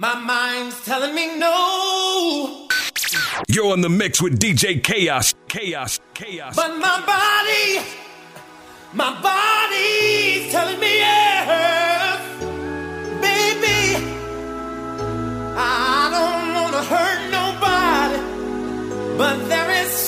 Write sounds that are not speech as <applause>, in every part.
My mind's telling me no. You're on the mix with DJ Kaoss, Chaos, Chaos. But my body, my body's telling me yes, baby. I don't wanna hurt nobody, but there is.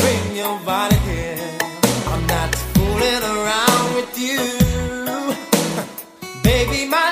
Bring your body here. I'm not fooling around with you, <laughs> baby. My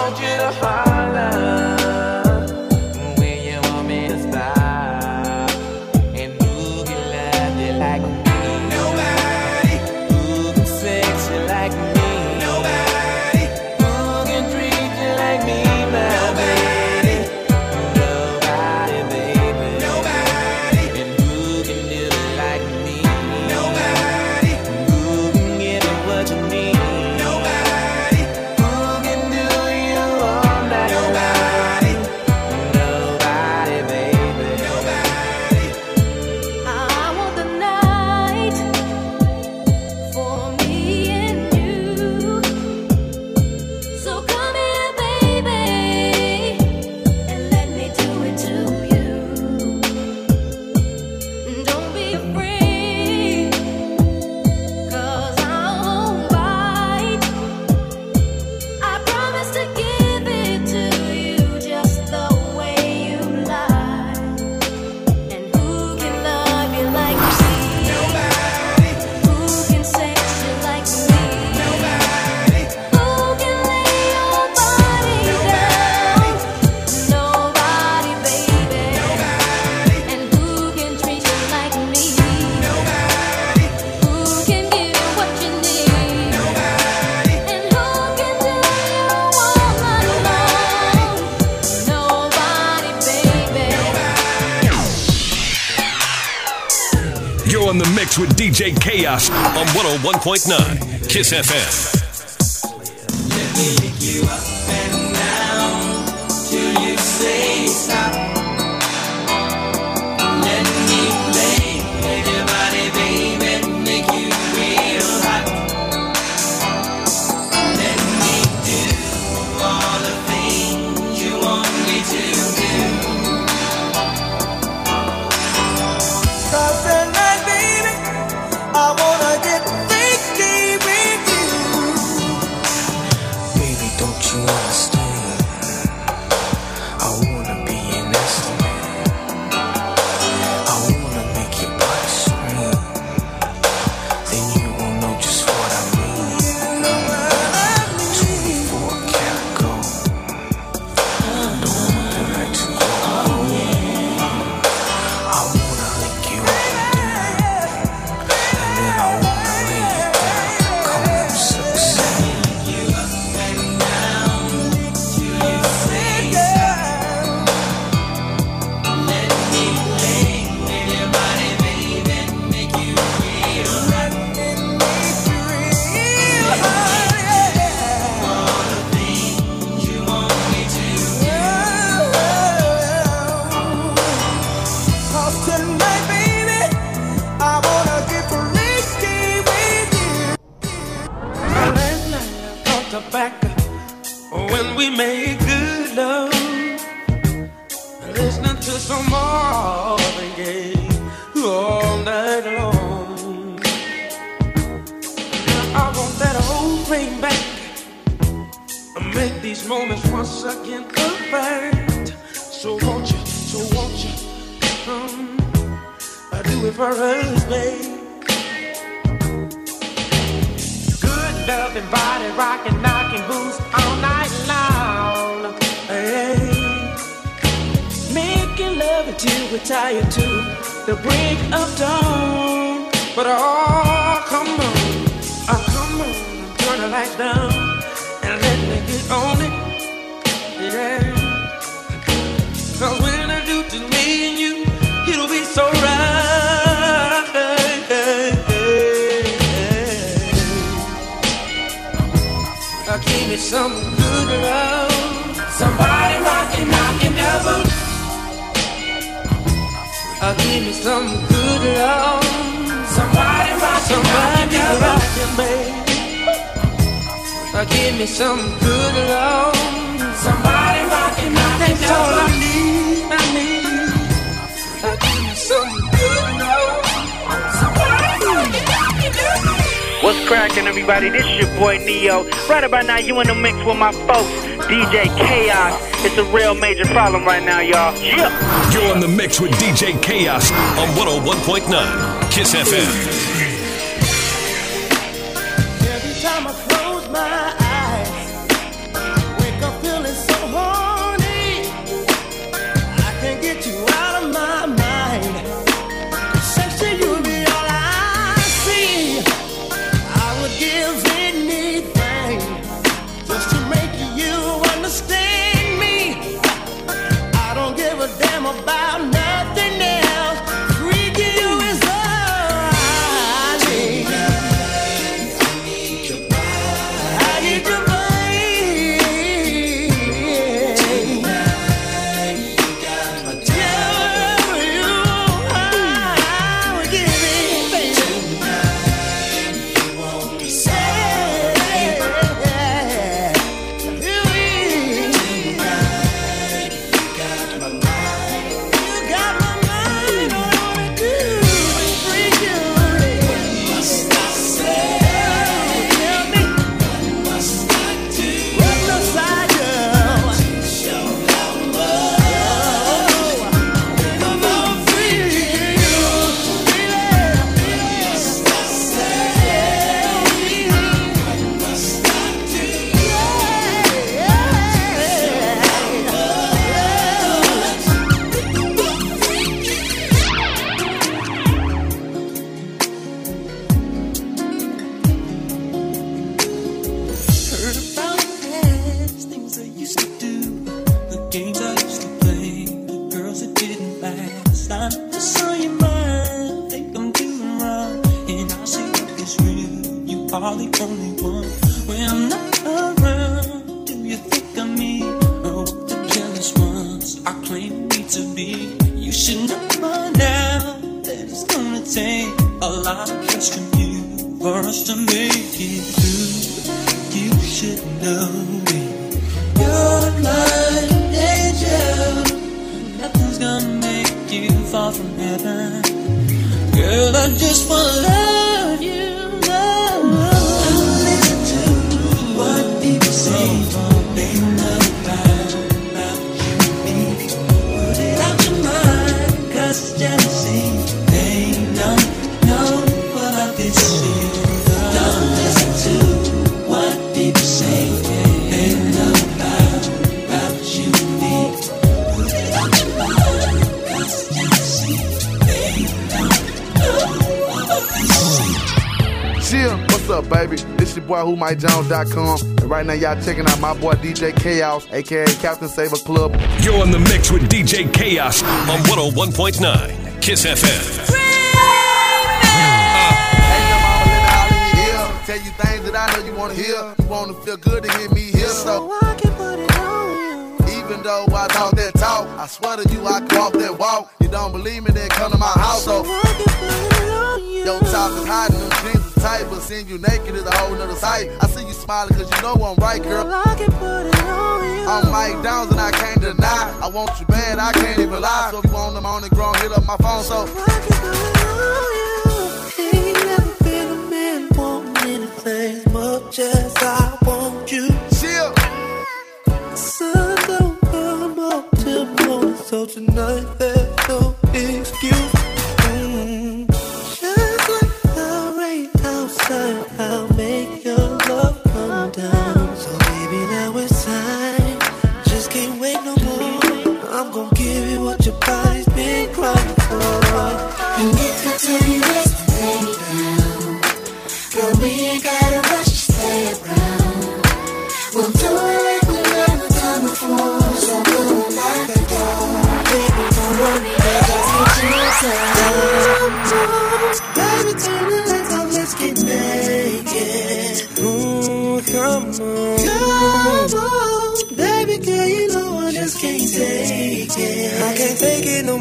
want you to holler. Mix with DJ Kaoss on 101.9 Kiss FM. These moments once again perfect. So won't you, so won't you, um, I do it for us, babe. Good loving body, rocking, knocking boots all night long. Hey, making love until we're tired to the break of dawn. But oh, come on, oh, come on, turn the lights down Cause when I do to me and you, it'll be so right. Give me some good love. Somebody rockin', knockin' the boots. Uh, give me some good love. Somebody rockin', somebody rockin', baby. Give me some good love. Somebody rockin', knockin' That's all I need, cracking, everybody? This is your boy Neo. Right about now, you in the mix with my folks, DJ Kaoss. It's a real major problem right now, y'all. Yeah. You're in the mix with DJ Kaoss on 101.9 Kiss FM. Every time I close my eyes, to be? You should know by now that it's gonna take a lot of trust from you for us to make it through. You should know me. You're my angel. Nothing's gonna make you fall from heaven. Girl, I just wanna love mind, up, baby? This your boy WhoMikeJones.com, and right now y'all checking out my boy DJ Kaoss, aka Captain Saver Club. You're in the mix with DJ Kaoss on 101.9 Kiss FM. Hey, your mama, let me out in your ear. Tell you things that I know you wanna hear. You wanna feel good to hear me here, so I can put it on you. even though I talk that talk, I swear to you I can walk that walk. You don't believe me, then come to my house. So I can put it on you. your top is hiding them jeans is type, but seeing you naked is a whole nother sight. I see you smiling cause you know I'm right, girl. Girl, I can put it on you. I'm Mike Downs and I can't deny. I want you bad, I can't even lie. So if you want them on the ground, hit up my phone. So I can put it on you. Ain't never been a man want anything as much as I want you. chill. Sun don't come up till morning, so tonight there's no excuse. You what your body's been crying for. And if I tell you it's to lay down, girl, we ain't gotta rush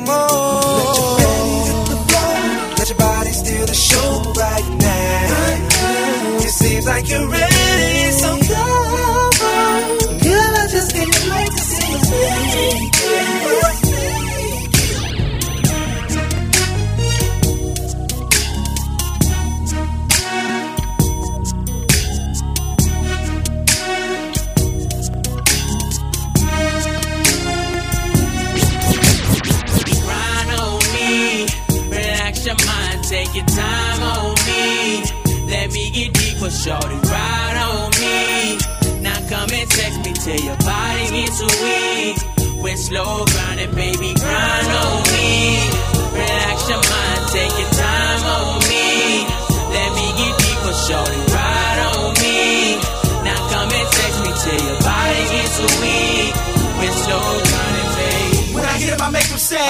more. Let your body steal the show till your body gets weak. We're slow grinding, baby. When I hit him, I make him say,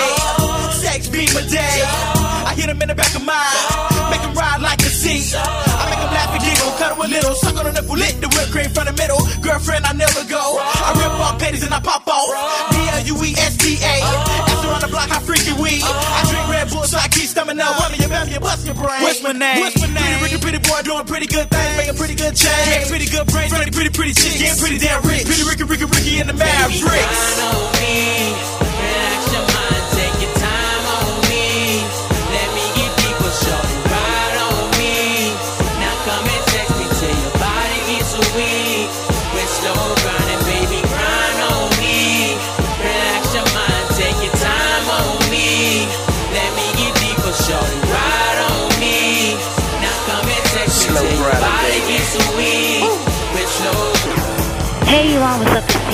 sex be my day. I hit him in the back of my make him ride like a seat. I make him laugh and giggle, cut him a little, suck on the nipple, lit the whipped cream from the middle. Girlfriend, I never go. I rip off panties and I pop off. B-L-U-E-S-D-A. After on the block, how freaky we. I drink Red Bull, so I stomach out. Of your belly, you bust your brain. What's my name? What's my name? Pretty, pretty, pretty boy doing pretty good things, making pretty good change. Making pretty good brains, pretty, pretty, pretty shit, getting pretty damn rich. Pretty Ricky, Ricky, Ricky in the Mavericks.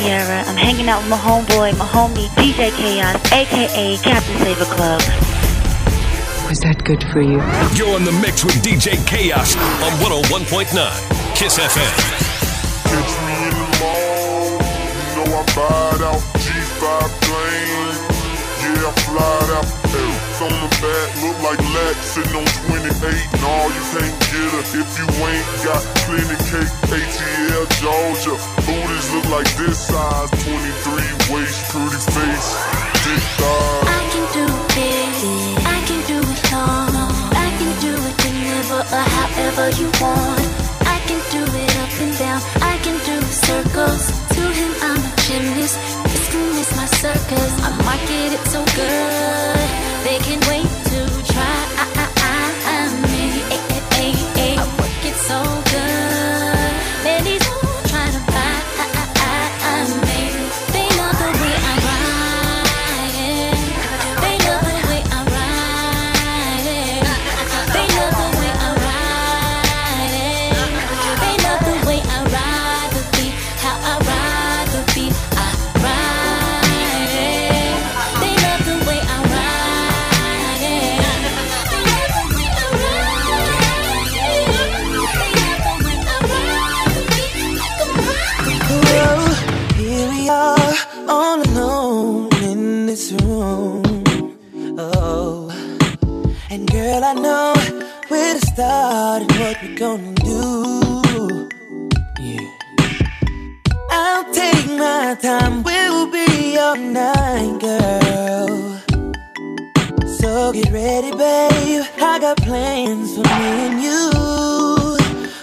Sierra. I'm hanging out with my homeboy, my homie, DJ Kaoss, aka Captain Saver Club. Was that good for you? You're in the mix with DJ Kaoss on 101.9 Kiss FM. Catch me in the mall, you know I bought out G5 plane. Yeah, I fly out. Hey, on the back, look like Lack sitting on 28. No, you can't get her if you ain't got plenty cake. ATL Georgia, booties look like this size. 23 waist, pretty face, thick thighs. I can do it, I can do it long. I can do it whenever or however you want. I can do it up and down, I can do circles. To him, I'm a gymnast. This is my circus. I market it so good, they can wait know where to start and what we're gonna do. Yeah. I'll take my time, we'll be up night, girl. So get ready, babe. I got plans for me and you.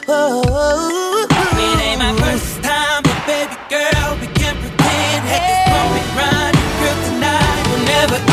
Oh. It ain't my first time, but baby girl, we can pretend. This moment, run, girl, tonight never.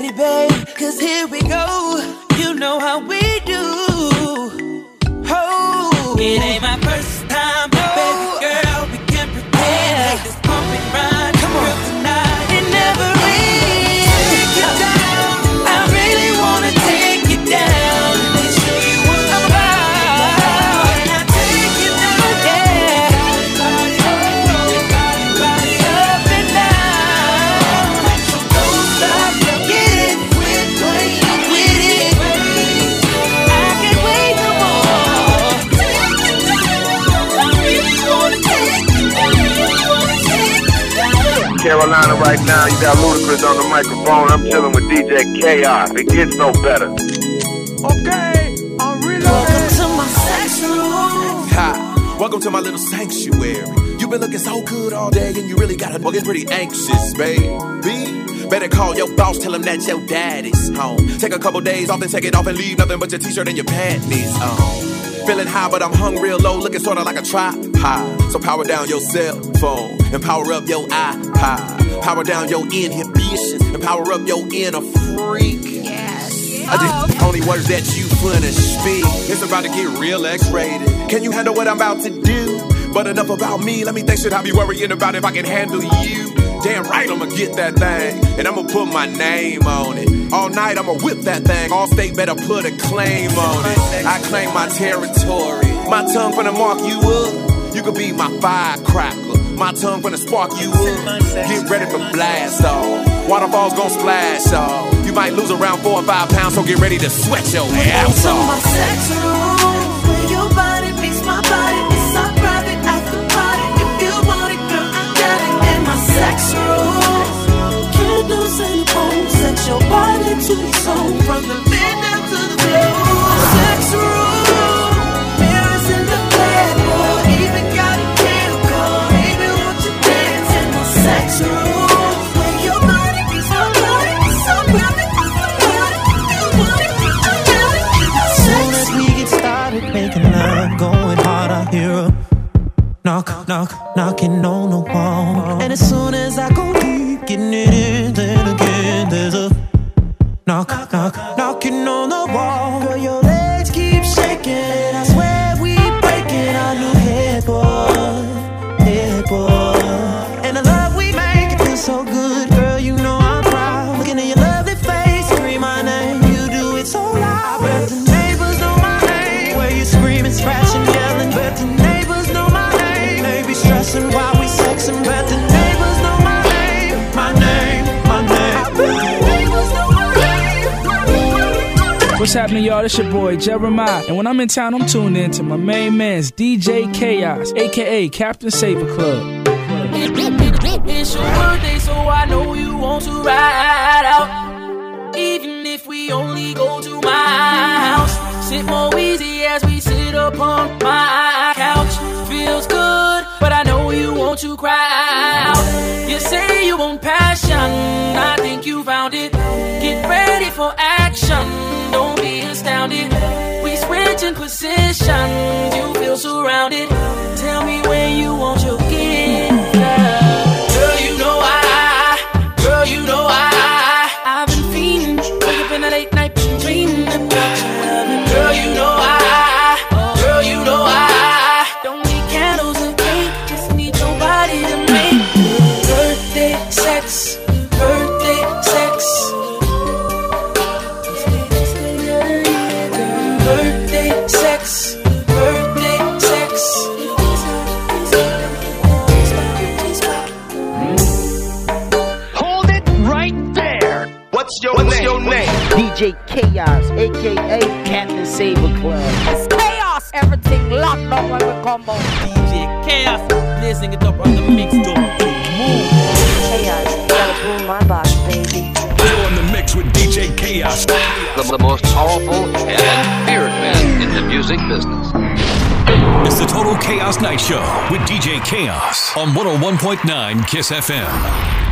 Ready, babe. Cause here we go. You know how we do. Oh, it ain't my first Carolina right now, you got Ludacris on the microphone. I'm chilling with DJ Kaoss. It gets no better. Okay, I'm really Welcome to my sex room. Hi, welcome to my little sanctuary. You've been looking so good all day, and you really got to get pretty anxious, baby. Better call your boss, tell him that your daddy's home. Take a couple days off, and take it off and leave nothing but your t-shirt and your panties on. Feeling high, but I'm hung real low, looking sorta like a So power down your cell phone and power up your iPod. Power down your inhibitions and power up your inner freak. Yes. I just oh, only words that you finna speak. It's about to get real X-rated. Can you handle what I'm about to do? But enough about me. Let me think. Should I be worrying about if I can handle you? Damn right, I'ma get that thing, and I'ma put my name on it. All night, I'ma whip that thing. Allstate better put a claim on it. I claim my territory. My tongue finna mark you up. You could be my firecracker. My tongue gonna spark you up. Get ready for blast off. Waterfalls gonna splash off. You might lose around four or five pounds, so get ready to sweat your ass to my off. sex room, where your body meets my body. It's our private after party. If you want it, girl, I got it in my sex room. Candles and home, set your body to the soul, from the What's happening, y'all? It's your boy Jeremiah, and when I'm in town, I'm tuned in to my main man's DJ Kaoss, aka Captain Saver Club. It's your birthday, so I know you want to ride out. Even if we only go to my house, sit more easy as we sit upon my couch. Feels good, but I know you want to cry out. You say you want passion, I think you found it. Get ready for action, astounded. We switching positions, you feel surrounded. Tell me when you want Hold it right there. What's your, name? DJ Kaoss, aka Captain Saber Club. It's chaos, everything locked up on the combo. DJ Kaoss, blazing it up on the mix door. Move. Chaos, gotta boom my box. DJ Kaoss. The, the most powerful and feared man in the music business. It's the Total Chaos Night Show with DJ Kaoss on 101.9 Kiss FM.